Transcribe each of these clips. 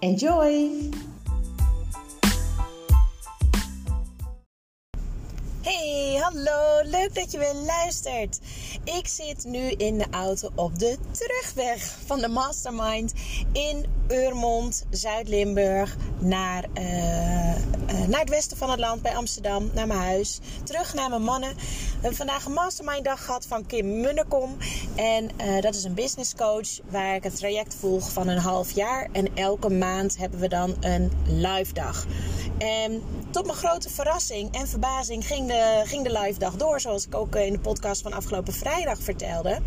Enjoy! Hey, hallo, leuk dat je weer luistert. Ik zit nu in de auto op de terugweg van de Mastermind in Urmond, Zuid-Limburg, naar, uh, uh, naar het westen van het land bij Amsterdam, naar mijn huis. Terug naar mijn mannen. We hebben vandaag een Mastermind dag gehad van Kim Munnekom. En uh, dat is een business coach waar ik het traject volg van een half jaar. En elke maand hebben we dan een live dag. En tot mijn grote verrassing en verbazing ging de, ging de live dag door. Zoals ik ook in de podcast van afgelopen vrijdag vertelde.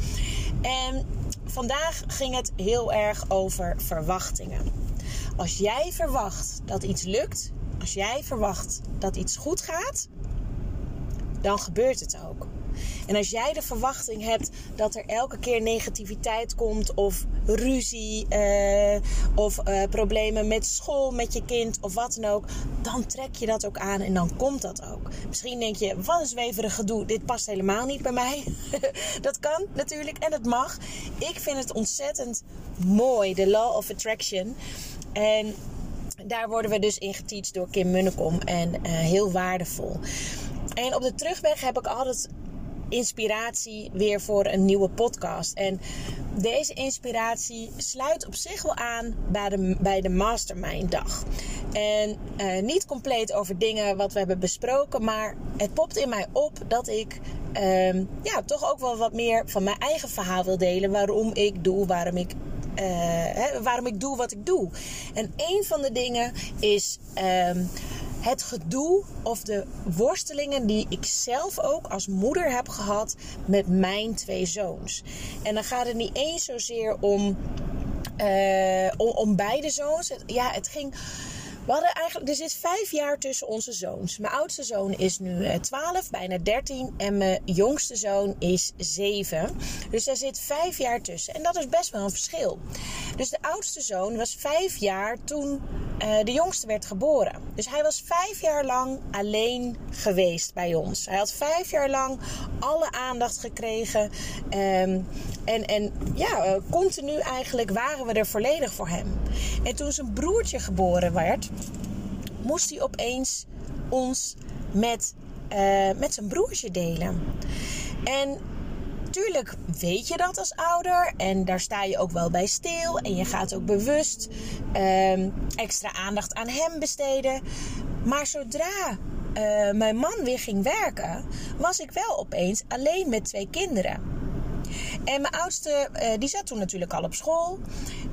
En vandaag ging het heel erg over verwachtingen. Als jij verwacht dat iets lukt, als jij verwacht dat iets goed gaat, dan gebeurt het ook. En als jij de verwachting hebt dat er elke keer negativiteit komt, of ruzie, uh, of uh, problemen met school, met je kind, of wat dan ook, dan trek je dat ook aan en dan komt dat ook. Misschien denk je, wat een zweverig gedoe, dit past helemaal niet bij mij. dat kan natuurlijk en het mag. Ik vind het ontzettend mooi, de Law of Attraction. En daar worden we dus in geteacht door Kim Munnekom en uh, heel waardevol. En op de terugweg heb ik altijd inspiratie weer voor een nieuwe podcast. En deze inspiratie sluit op zich wel aan bij de, bij de Mastermind dag. En uh, niet compleet over dingen wat we hebben besproken, maar het popt in mij op dat ik uh, ja, toch ook wel wat meer van mijn eigen verhaal wil delen. Waarom ik doe, waarom ik uh, hè, waarom ik doe wat ik doe. En een van de dingen is uh, het gedoe of de worstelingen die ik zelf ook als moeder heb gehad met mijn twee zoons. En dan gaat het niet eens zozeer om, om, om beide zoons. Ja, het ging we hadden eigenlijk, er zit vijf jaar tussen onze zoons. Mijn oudste zoon is nu 12, eh, bijna 13. En mijn jongste zoon is 7. Dus daar zit vijf jaar tussen. En dat is best wel een verschil. Dus de oudste zoon was vijf jaar toen uh, de jongste werd geboren. Dus hij was vijf jaar lang alleen geweest bij ons. Hij had vijf jaar lang alle aandacht gekregen. Um, en, en ja, uh, continu eigenlijk waren we er volledig voor hem. En toen zijn broertje geboren werd, moest hij opeens ons met, uh, met zijn broertje delen. En tuurlijk weet je dat als ouder en daar sta je ook wel bij stil en je gaat ook bewust um, extra aandacht aan hem besteden. Maar zodra uh, mijn man weer ging werken, was ik wel opeens alleen met twee kinderen. En mijn oudste, uh, die zat toen natuurlijk al op school.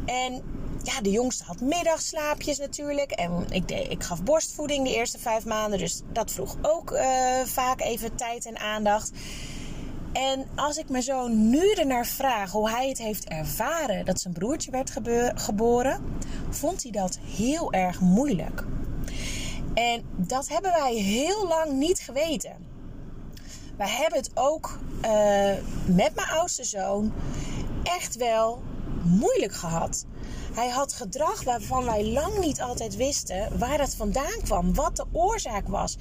En ja, de jongste had middagslaapjes natuurlijk. En ik, ik gaf borstvoeding de eerste vijf maanden. Dus dat vroeg ook uh, vaak even tijd en aandacht. En als ik mijn zoon nu ernaar vraag hoe hij het heeft ervaren dat zijn broertje werd geboren, vond hij dat heel erg moeilijk. En dat hebben wij heel lang niet geweten. Wij hebben het ook uh, met mijn oudste zoon echt wel moeilijk gehad. Hij had gedrag waarvan wij lang niet altijd wisten waar het vandaan kwam, wat de oorzaak was.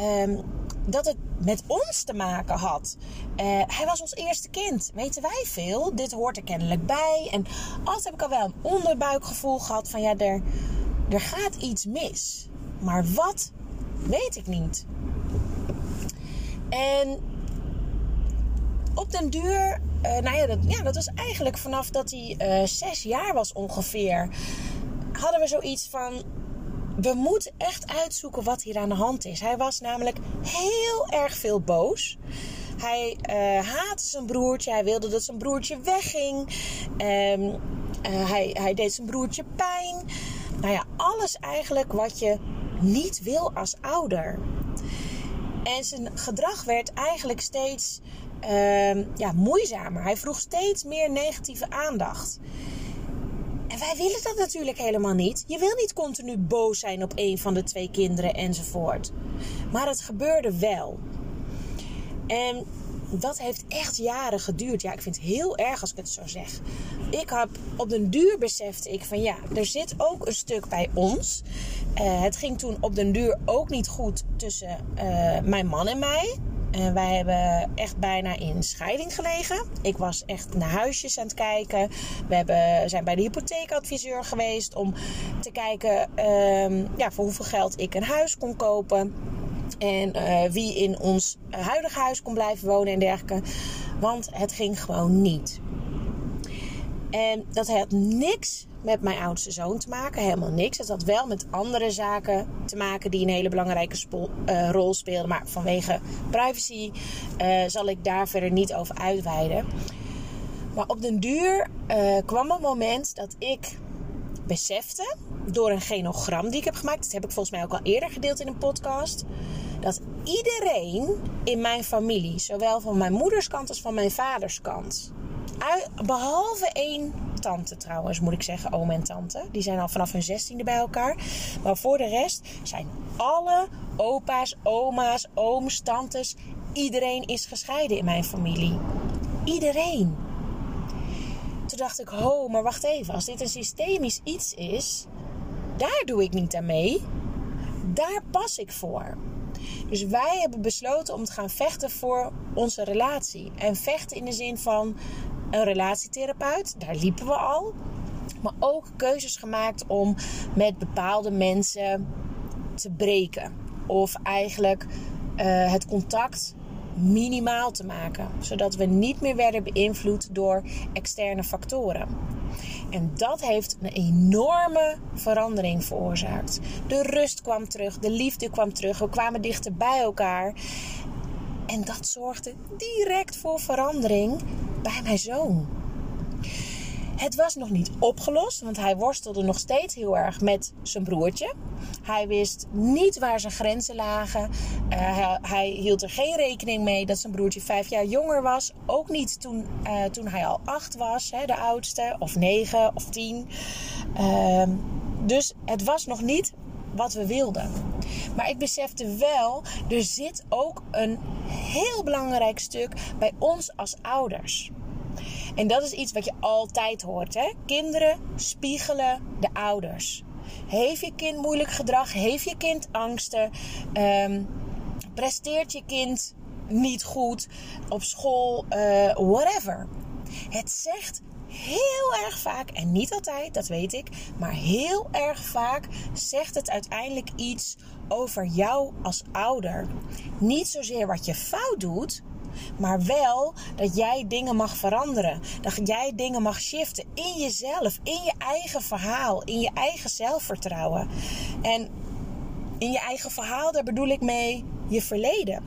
Um, dat het met ons te maken had. Uh, hij was ons eerste kind. Weten wij veel? Dit hoort er kennelijk bij. En altijd heb ik al wel een onderbuikgevoel gehad van ja, er, er gaat iets mis. Maar wat, weet ik niet. En op den duur, uh, nou ja dat, ja, dat was eigenlijk vanaf dat hij uh, zes jaar was ongeveer, hadden we zoiets van. We moeten echt uitzoeken wat hier aan de hand is. Hij was namelijk heel erg veel boos. Hij uh, haatte zijn broertje. Hij wilde dat zijn broertje wegging. Um, hij, hij deed zijn broertje pijn. Nou ja, alles eigenlijk wat je niet wil als ouder. En zijn gedrag werd eigenlijk steeds uh, ja, moeizamer. Hij vroeg steeds meer negatieve aandacht. En wij willen dat natuurlijk helemaal niet. Je wil niet continu boos zijn op een van de twee kinderen enzovoort. Maar het gebeurde wel. En dat heeft echt jaren geduurd. Ja, ik vind het heel erg als ik het zo zeg. Ik heb op den duur besefte ik van ja, er zit ook een stuk bij ons. Uh, het ging toen op den duur ook niet goed tussen uh, mijn man en mij. En wij hebben echt bijna in scheiding gelegen. Ik was echt naar huisjes aan het kijken. We hebben, zijn bij de hypotheekadviseur geweest om te kijken uh, ja, voor hoeveel geld ik een huis kon kopen. En uh, wie in ons huidige huis kon blijven wonen en dergelijke. Want het ging gewoon niet. En dat had niks met mijn oudste zoon te maken, helemaal niks. Het had wel met andere zaken te maken die een hele belangrijke uh, rol speelden. Maar vanwege privacy uh, zal ik daar verder niet over uitweiden. Maar op den duur uh, kwam het moment dat ik besefte, door een genogram die ik heb gemaakt, dat heb ik volgens mij ook al eerder gedeeld in een podcast, dat iedereen in mijn familie, zowel van mijn moeders kant als van mijn vaders kant, behalve één tante trouwens, moet ik zeggen, oom en tante. Die zijn al vanaf hun zestiende bij elkaar. Maar voor de rest zijn alle opa's, oma's, ooms, tantes, iedereen is gescheiden in mijn familie. Iedereen. Toen dacht ik, ho, maar wacht even. Als dit een systemisch iets is, daar doe ik niet aan mee. Daar pas ik voor. Dus wij hebben besloten om te gaan vechten voor onze relatie. En vechten in de zin van een relatietherapeut, daar liepen we al. Maar ook keuzes gemaakt om met bepaalde mensen te breken. Of eigenlijk uh, het contact minimaal te maken. Zodat we niet meer werden beïnvloed door externe factoren. En dat heeft een enorme verandering veroorzaakt. De rust kwam terug, de liefde kwam terug, we kwamen dichter bij elkaar. En dat zorgde direct voor verandering bij mijn zoon. Het was nog niet opgelost, want hij worstelde nog steeds heel erg met zijn broertje. Hij wist niet waar zijn grenzen lagen. Uh, hij, hield er geen rekening mee dat zijn broertje vijf jaar jonger was. Ook niet toen, uh, toen hij al acht was, hè, de oudste, of negen of tien. Uh, dus het was nog niet wat we wilden. Maar ik besefte wel, er zit ook een heel belangrijk stuk bij ons als ouders. En dat is iets wat je altijd hoort. Hè? Kinderen spiegelen de ouders. Heeft je kind moeilijk gedrag? Heeft je kind angsten? Um, presteert je kind niet goed op school? Uh, whatever. Het zegt heel erg vaak, en niet altijd, dat weet ik, maar heel erg vaak zegt het uiteindelijk iets over jou als ouder. Niet zozeer wat je fout doet, maar wel dat jij dingen mag veranderen. Dat jij dingen mag shiften in jezelf, in je eigen verhaal, in je eigen zelfvertrouwen. En in je eigen verhaal, daar bedoel ik mee je verleden.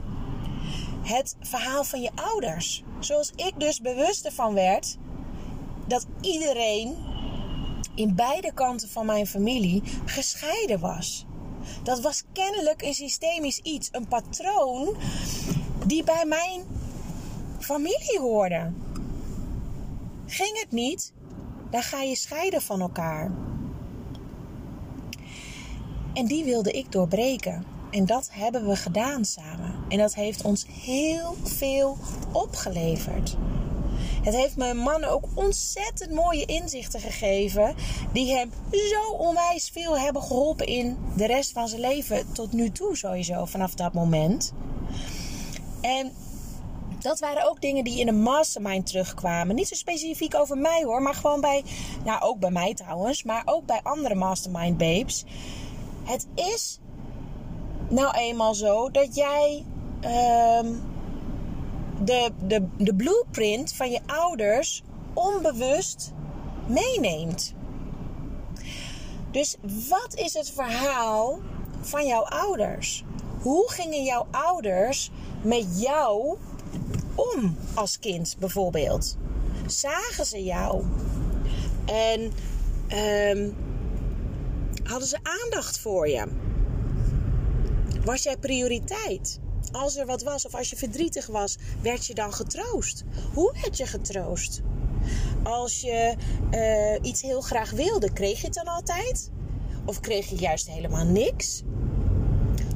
Het verhaal van je ouders. Zoals ik dus bewust ervan werd dat iedereen in beide kanten van mijn familie gescheiden was. Dat was kennelijk een systemisch iets, een patroon die bij mijn familie hoorde. Ging het niet, dan ga je scheiden van elkaar. En die wilde ik doorbreken. En dat hebben we gedaan samen. En dat heeft ons heel veel opgeleverd. Het heeft mijn man ook ontzettend mooie inzichten gegeven. Die hem zo onwijs veel hebben geholpen in de rest van zijn leven. Tot nu toe sowieso, vanaf dat moment. En dat waren ook dingen die in de mastermind terugkwamen. Niet zo specifiek over mij hoor, maar gewoon bij, nou ook bij mij trouwens, maar ook bij andere mastermind babes. Het is nou eenmaal zo dat jij um, de, de, de blueprint van je ouders onbewust meeneemt. Dus wat is het verhaal van jouw ouders? Hoe gingen jouw ouders met jou om als kind bijvoorbeeld? Zagen ze jou? En um, hadden ze aandacht voor je? Was jij prioriteit? Als er wat was of als je verdrietig was, werd je dan getroost? Hoe werd je getroost? Als je uh, iets heel graag wilde, kreeg je het dan altijd? Of kreeg je juist helemaal niks?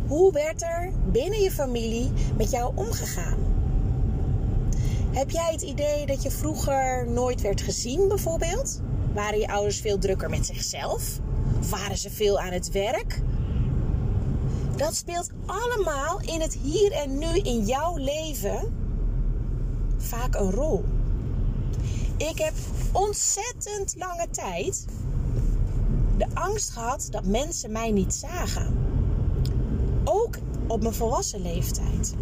Hoe werd er binnen je familie met jou omgegaan? Heb jij het idee dat je vroeger nooit werd gezien, bijvoorbeeld? Waren je ouders veel drukker met zichzelf? Of waren ze veel aan het werk? Dat speelt allemaal in het hier en nu in jouw leven vaak een rol. Ik heb ontzettend lange tijd de angst gehad dat mensen mij niet zagen. Ook op mijn volwassen leeftijd.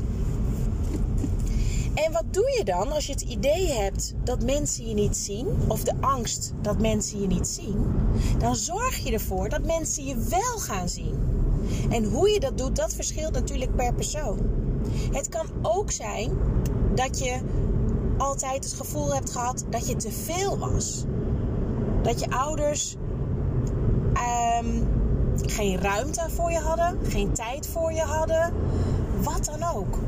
En wat doe je dan als je het idee hebt dat mensen je niet zien, of de angst dat mensen je niet zien? Dan zorg je ervoor dat mensen je wel gaan zien. En hoe je dat doet, dat verschilt natuurlijk per persoon. Het kan ook zijn dat je altijd het gevoel hebt gehad dat je te veel was. Dat je ouders um, geen ruimte voor je hadden, geen tijd voor je hadden, wat dan ook.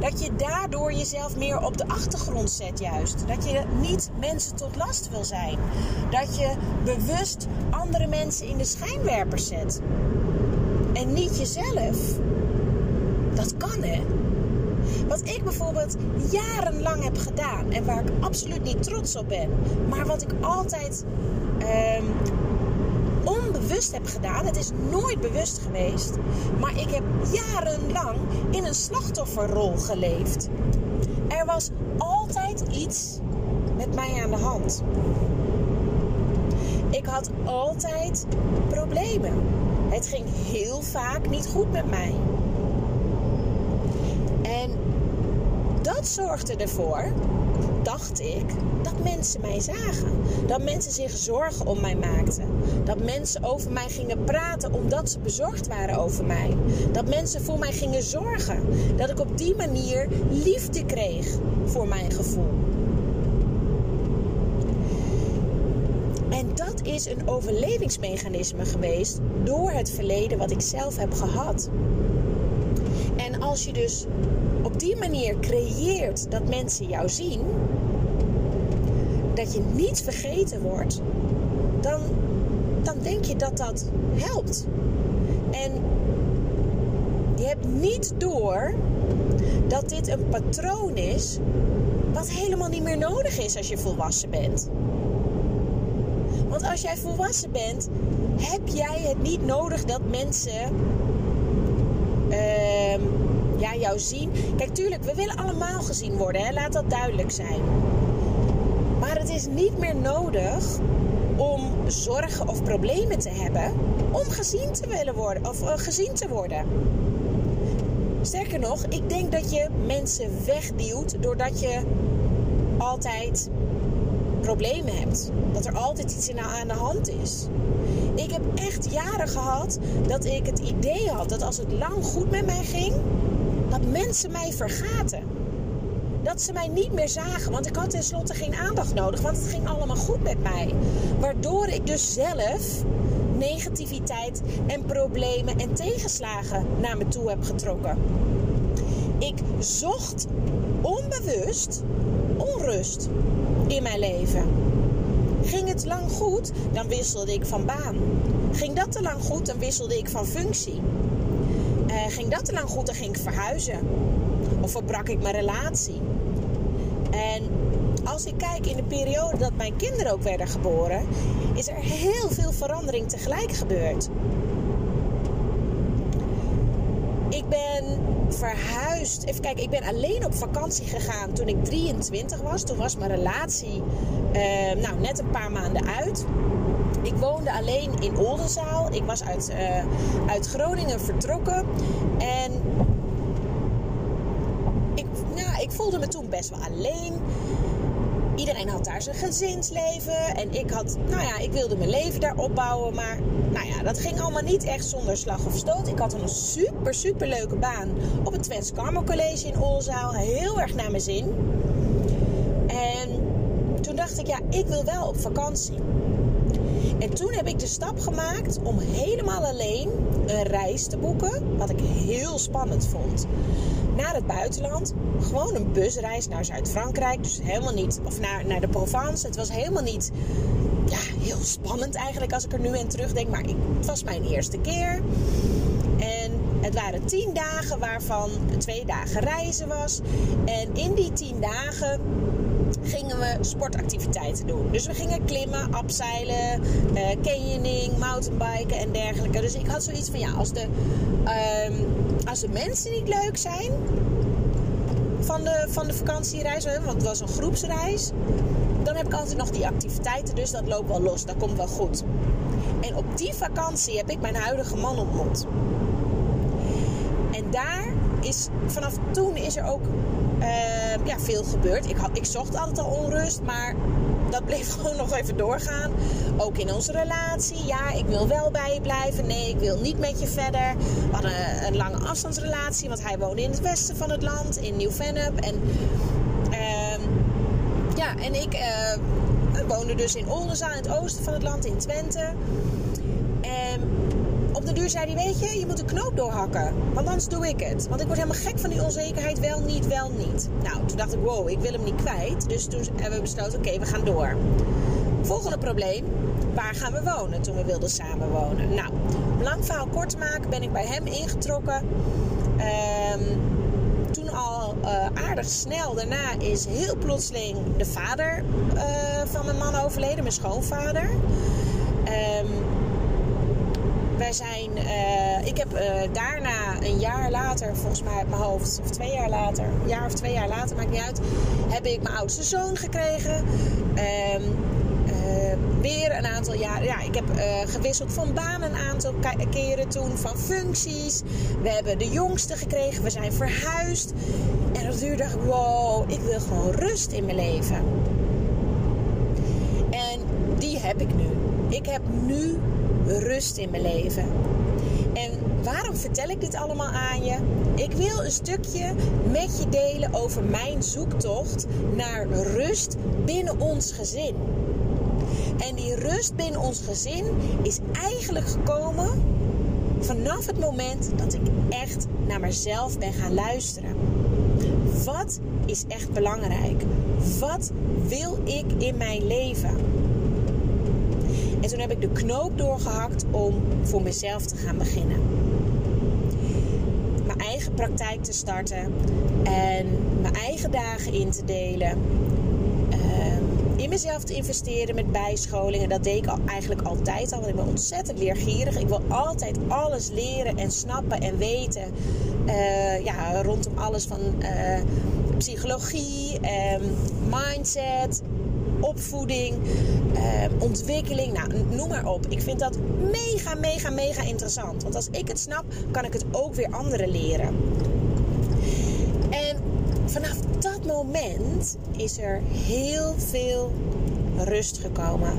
Dat je daardoor jezelf meer op de achtergrond zet, juist. Dat je niet mensen tot last wil zijn. Dat je bewust andere mensen in de schijnwerpers zet. En niet jezelf. Dat kan hè. Wat ik bijvoorbeeld jarenlang heb gedaan en waar ik absoluut niet trots op ben, maar wat ik altijd um, onbewust heb gedaan. Het is nooit bewust geweest. Maar ik heb jarenlang in een slachtofferrol geleefd. Er was altijd iets met mij aan de hand. Ik had altijd problemen. Het ging heel vaak niet goed met mij. En dat zorgde ervoor dacht ik dat mensen mij zagen. Dat mensen zich zorgen om mij maakten. Dat mensen over mij gingen praten omdat ze bezorgd waren over mij. Dat mensen voor mij gingen zorgen. Dat ik op die manier liefde kreeg voor mijn gevoel. En dat is een overlevingsmechanisme geweest door het verleden wat ik zelf heb gehad. En als je dus op die manier creëert dat mensen jou zien, dat je niet vergeten wordt, dan, dan denk je dat dat helpt. En je hebt niet door dat dit een patroon is wat helemaal niet meer nodig is als je volwassen bent. Als jij volwassen bent, heb jij het niet nodig dat mensen uh, ja, jou zien. Kijk, tuurlijk, we willen allemaal gezien worden, hè? laat dat duidelijk zijn. Maar het is niet meer nodig om zorgen of problemen te hebben om gezien te willen worden of uh, gezien te worden. Sterker nog, ik denk dat je mensen wegduwt doordat je altijd problemen hebt. Dat er altijd iets aan de hand is. Ik heb echt jaren gehad dat ik het idee had dat als het lang goed met mij ging, dat mensen mij vergaten. Dat ze mij niet meer zagen, want ik had tenslotte geen aandacht nodig, want het ging allemaal goed met mij. Waardoor ik dus zelf negativiteit en problemen en tegenslagen naar me toe heb getrokken. Ik zocht onbewust onrust in mijn leven. Ging het lang goed, dan wisselde ik van baan. Ging dat te lang goed, dan wisselde ik van functie. Uh, ging dat te lang goed, dan ging ik verhuizen. Of verbrak ik mijn relatie. En als ik kijk in de periode dat mijn kinderen ook werden geboren, is er heel veel verandering tegelijk gebeurd. Ik ben verhuisd. Even kijken, ik ben alleen op vakantie gegaan toen ik 23 was. Toen was mijn relatie uh, nou, net een paar maanden uit. Ik woonde alleen in Oldenzaal. Ik was uit, uh, uit Groningen vertrokken. En ik, nou, ik voelde me toen best wel alleen. Iedereen had daar zijn gezinsleven. En ik had, nou ja, ik wilde mijn leven daar opbouwen. Maar nou ja, dat ging allemaal niet echt zonder slag of stoot. Ik had een super, super leuke baan op het Twents Carmel College in Olzaal. Heel erg naar mijn zin. En toen dacht ik, ja, ik wil wel op vakantie. En toen heb ik de stap gemaakt om helemaal alleen een reis te boeken. Wat ik heel spannend vond. Naar het buitenland. Gewoon een busreis naar Zuid-Frankrijk. Dus helemaal niet. Of naar, naar de Provence. Het was helemaal niet. Ja, heel spannend eigenlijk als ik er nu aan terugdenk. Maar het was mijn eerste keer. En het waren tien dagen waarvan twee dagen reizen was. En in die tien dagen gingen we sportactiviteiten doen. Dus we gingen klimmen, abseilen, uh, canyoning, mountainbiken en dergelijke. Dus ik had zoiets van ja, als de, uh, als de mensen niet leuk zijn van de, van de vakantiereis, want het was een groepsreis, dan heb ik altijd nog die activiteiten. Dus dat loopt wel los, dat komt wel goed. En op die vakantie heb ik mijn huidige man ontmoet. En daar is, vanaf toen is er ook uh, ja, veel gebeurd. Ik, had, ik zocht altijd al onrust, maar dat bleef gewoon nog even doorgaan. Ook in onze relatie. Ja, ik wil wel bij je blijven. Nee, ik wil niet met je verder. We hadden een, lange afstandsrelatie, want hij woonde in het westen van het land, in Nieuw-Vennep. En uh, ja, en ik uh, woonde dus in Oldenzaal, in het oosten van het land, in Twente. De duur zei hij, weet je, je moet de knoop doorhakken. Want anders doe ik het. Want ik word helemaal gek van die onzekerheid. Wel niet, wel niet. Nou, toen dacht ik, wow, ik wil hem niet kwijt. Dus toen hebben we besloten, oké, we gaan door. Volgende probleem. Waar gaan we wonen toen we wilden samenwonen? Nou, lang verhaal kort maken, ben ik bij hem ingetrokken. Um, toen al uh, aardig snel daarna is heel plotseling de vader uh, van mijn man overleden, mijn schoonvader. Um, wij zijn, uh, ik heb uh, daarna een jaar later, volgens mij mijn hoofd, of twee jaar later, een jaar of twee jaar later, maakt niet uit, heb ik mijn oudste zoon gekregen. Um, uh, weer een aantal jaren, ja, ik heb gewisseld van baan een aantal keren toen, van functies. We hebben de jongste gekregen, we zijn verhuisd. En op duur dacht ik, wow, ik wil gewoon rust in mijn leven. En die heb ik nu. Ik heb nu rust in mijn leven. En waarom vertel ik dit allemaal aan je? Ik wil een stukje met je delen over mijn zoektocht naar rust binnen ons gezin. En die rust binnen ons gezin is eigenlijk gekomen vanaf het moment dat ik echt naar mezelf ben gaan luisteren. Wat is echt belangrijk? Wat wil ik in mijn leven? En toen heb ik de knoop doorgehakt om voor mezelf te gaan beginnen. Mijn eigen praktijk te starten en mijn eigen dagen in te delen. Ehm, in mezelf te investeren met bijscholingen. Dat deed ik eigenlijk altijd al, want ik ben ontzettend leergierig. Ik wil altijd alles leren en snappen en weten. Uh, ja, rondom alles van uh, psychologie, um, mindset, opvoeding, eh, ontwikkeling, nou, noem maar op. Ik vind dat mega, mega, mega interessant. Want als ik het snap, kan ik het ook weer anderen leren. En vanaf dat moment is er heel veel rust gekomen.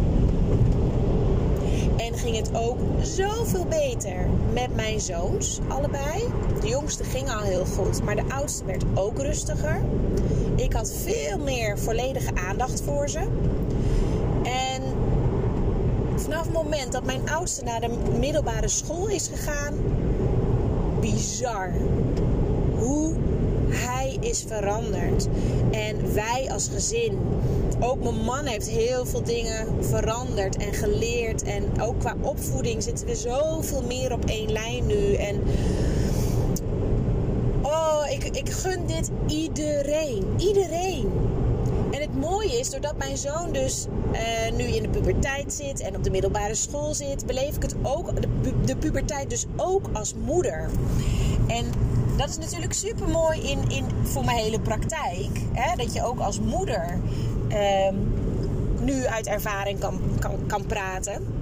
En ging het ook zoveel beter met mijn zoons, allebei. De jongste ging al heel goed, maar de oudste werd ook rustiger. Ik had veel meer volledige aandacht voor ze. En vanaf het moment dat mijn oudste naar de middelbare school is gegaan, bizar hoe hij is veranderd. En wij als gezin. Ook mijn man heeft heel veel dingen veranderd en geleerd. En ook qua opvoeding zitten we zoveel meer op één lijn nu. En ik, gun dit iedereen. Iedereen. En het mooie is, doordat mijn zoon dus uh, nu in de puberteit zit en op de middelbare school zit, beleef ik het ook, de, de puberteit dus ook als moeder. En dat is natuurlijk super mooi in, in, voor mijn hele praktijk. Hè? Dat je ook als moeder um, nu uit ervaring kan, kan, kan praten.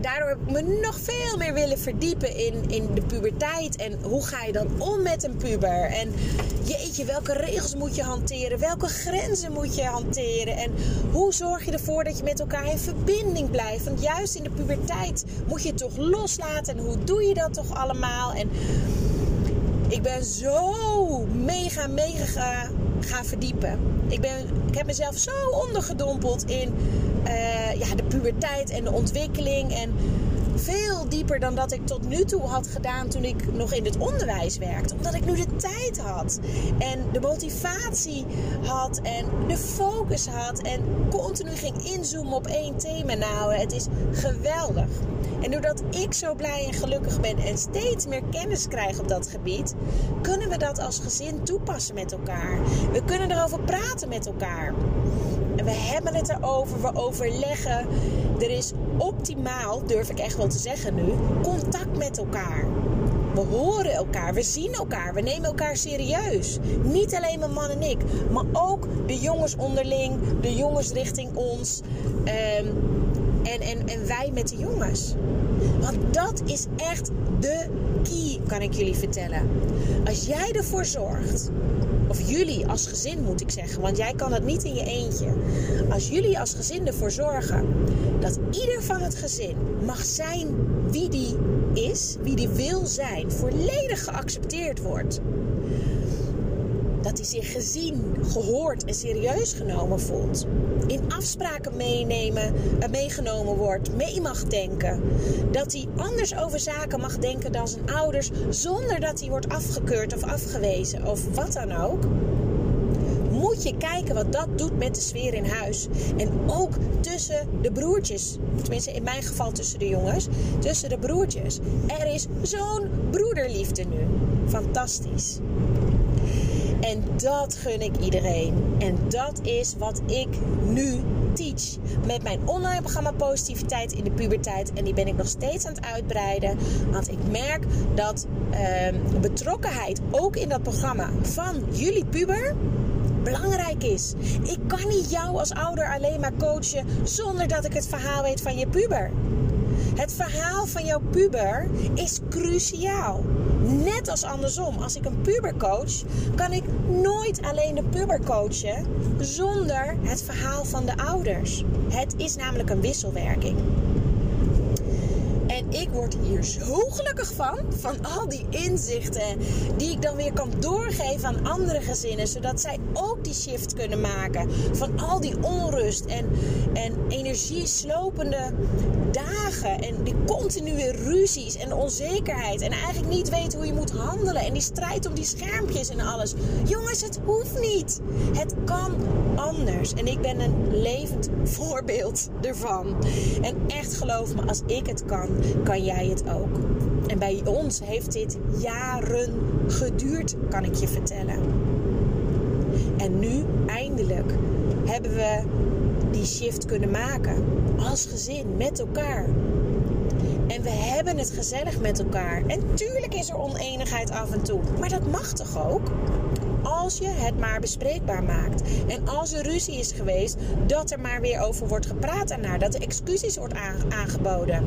Daardoor heb ik me nog veel meer willen verdiepen in, in de puberteit. En hoe ga je dan om met een puber? En jeetje, welke regels moet je hanteren? Welke grenzen moet je hanteren? En hoe zorg je ervoor dat je met elkaar in verbinding blijft? Want juist in de puberteit moet je het toch loslaten. En hoe doe je dat toch allemaal? En ik ben zo mega, mega ga verdiepen. Ik, ben, ik heb mezelf zo ondergedompeld in ja, de puberteit en de ontwikkeling. En veel dieper dan dat ik tot nu toe had gedaan toen ik nog in het onderwijs werkte. Omdat ik nu de tijd had en de motivatie had en de focus had en continu ging inzoomen op één thema. Nou, het is geweldig. En doordat ik zo blij en gelukkig ben en steeds meer kennis krijg op dat gebied, kunnen we dat als gezin toepassen met elkaar. We kunnen erover praten met elkaar. We hebben het erover, we overleggen. Er is optimaal, durf ik echt wel te zeggen nu, contact met elkaar. We horen elkaar, we zien elkaar, we nemen elkaar serieus. Niet alleen mijn man en ik, maar ook de jongens onderling, de jongens richting ons. Ehm, en, en, en wij met de jongens. Want dat is echt de key, kan ik jullie vertellen. Als jij ervoor zorgt, of jullie als gezin moet ik zeggen, want jij kan het niet in je eentje. Als jullie als gezin ervoor zorgen dat ieder van het gezin mag zijn wie die is, wie die wil zijn, volledig geaccepteerd wordt dat hij zich gezien, gehoord en serieus genomen voelt. In afspraken meenemen, meegenomen wordt, mee mag denken. Dat hij anders over zaken mag denken dan zijn ouders, zonder dat hij wordt afgekeurd of afgewezen of wat dan ook. Moet je kijken wat dat doet met de sfeer in huis. En ook tussen de broertjes. Tenminste, in mijn geval tussen de jongens. Tussen de broertjes. Er is zo'n broederliefde nu. Fantastisch. Dat gun ik iedereen. En dat is wat ik nu teach. Met mijn online programma Positiviteit in de Puberteit. En die ben ik nog steeds aan het uitbreiden. Want ik merk dat uh, betrokkenheid ook in dat programma van jullie puber belangrijk is. Ik kan niet jou als ouder alleen maar coachen zonder dat ik het verhaal weet van je puber. Het verhaal van jouw puber is cruciaal. Net als andersom. Als ik een puber coach, kan ik nooit alleen de puber coachen zonder het verhaal van de ouders. Het is namelijk een wisselwerking. Ik word hier zo gelukkig van, van al die inzichten die ik dan weer kan doorgeven aan andere gezinnen, zodat zij ook die shift kunnen maken van al die onrust en, en energieslopende dagen en die continue ruzies en onzekerheid en eigenlijk niet weten hoe je moet handelen en die strijd om die schermpjes en alles. Jongens, het hoeft niet. Het kan anders. En ik ben een levend voorbeeld ervan. En echt geloof me, als ik het kan, kan jij het ook. En bij ons heeft dit jaren geduurd, kan ik je vertellen. En nu, eindelijk, hebben we die shift kunnen maken. Als gezin, met elkaar. En we hebben het gezellig met elkaar. En tuurlijk is er oneenigheid af en toe. Maar dat mag toch ook? Als je het maar bespreekbaar maakt. En als er ruzie is geweest, dat er maar weer over wordt gepraat daarna. Dat er excuses wordt aangeboden.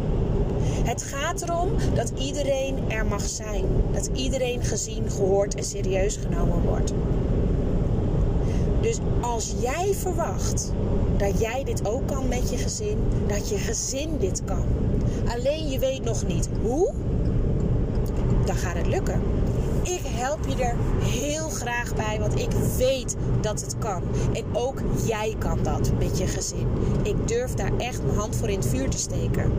Het gaat erom dat iedereen er mag zijn. Dat iedereen gezien, gehoord en serieus genomen wordt. Dus als jij verwacht dat jij dit ook kan met je gezin, dat je gezin dit kan, alleen je weet nog niet hoe, dan gaat het lukken. Ik help je er heel graag bij, want ik weet dat het kan. En ook jij kan dat met je gezin. Ik durf daar echt mijn hand voor in het vuur te steken.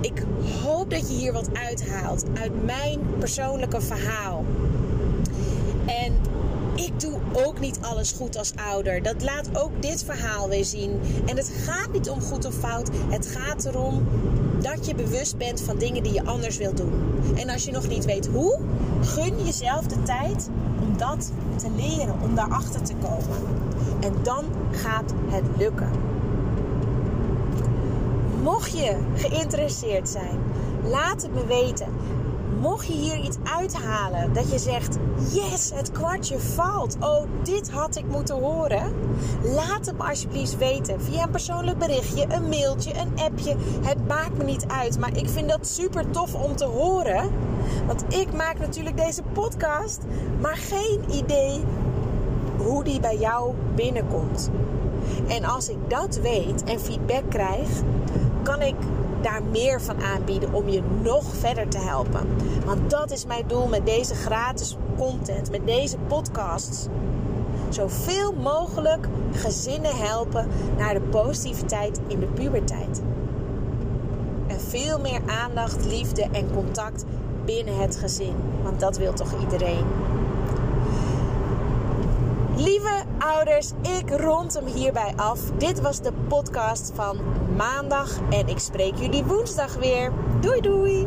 Ik hoop dat je hier wat uithaalt uit mijn persoonlijke verhaal. En ik doe ook niet alles goed als ouder. Dat laat ook dit verhaal weer zien. En het gaat niet om goed of fout. Het gaat erom dat je bewust bent van dingen die je anders wilt doen. En als je nog niet weet hoe, gun jezelf de tijd om dat te leren, om daarachter te komen. En dan gaat het lukken. Mocht je geïnteresseerd zijn, laat het me weten mocht je hier iets uithalen dat je zegt: Yes, het kwartje valt. Oh, dit had ik moeten horen. Laat het me alsjeblieft weten via een persoonlijk berichtje, een mailtje, een appje. Het maakt me niet uit, maar ik vind dat super tof om te horen. Want ik maak natuurlijk deze podcast, maar geen idee hoe die bij jou binnenkomt. En als ik dat weet en feedback krijg, kan ik daar meer van aanbieden om je nog verder te helpen. Want dat is mijn doel met deze gratis content, met deze podcasts. Zoveel mogelijk gezinnen helpen naar de positiviteit in de puberteit. En veel meer aandacht, liefde en contact binnen het gezin. Want dat wil toch iedereen? Lieve ouders, ik rond hem hierbij af. Dit was de podcast van maandag en ik spreek jullie woensdag weer. Doei doei!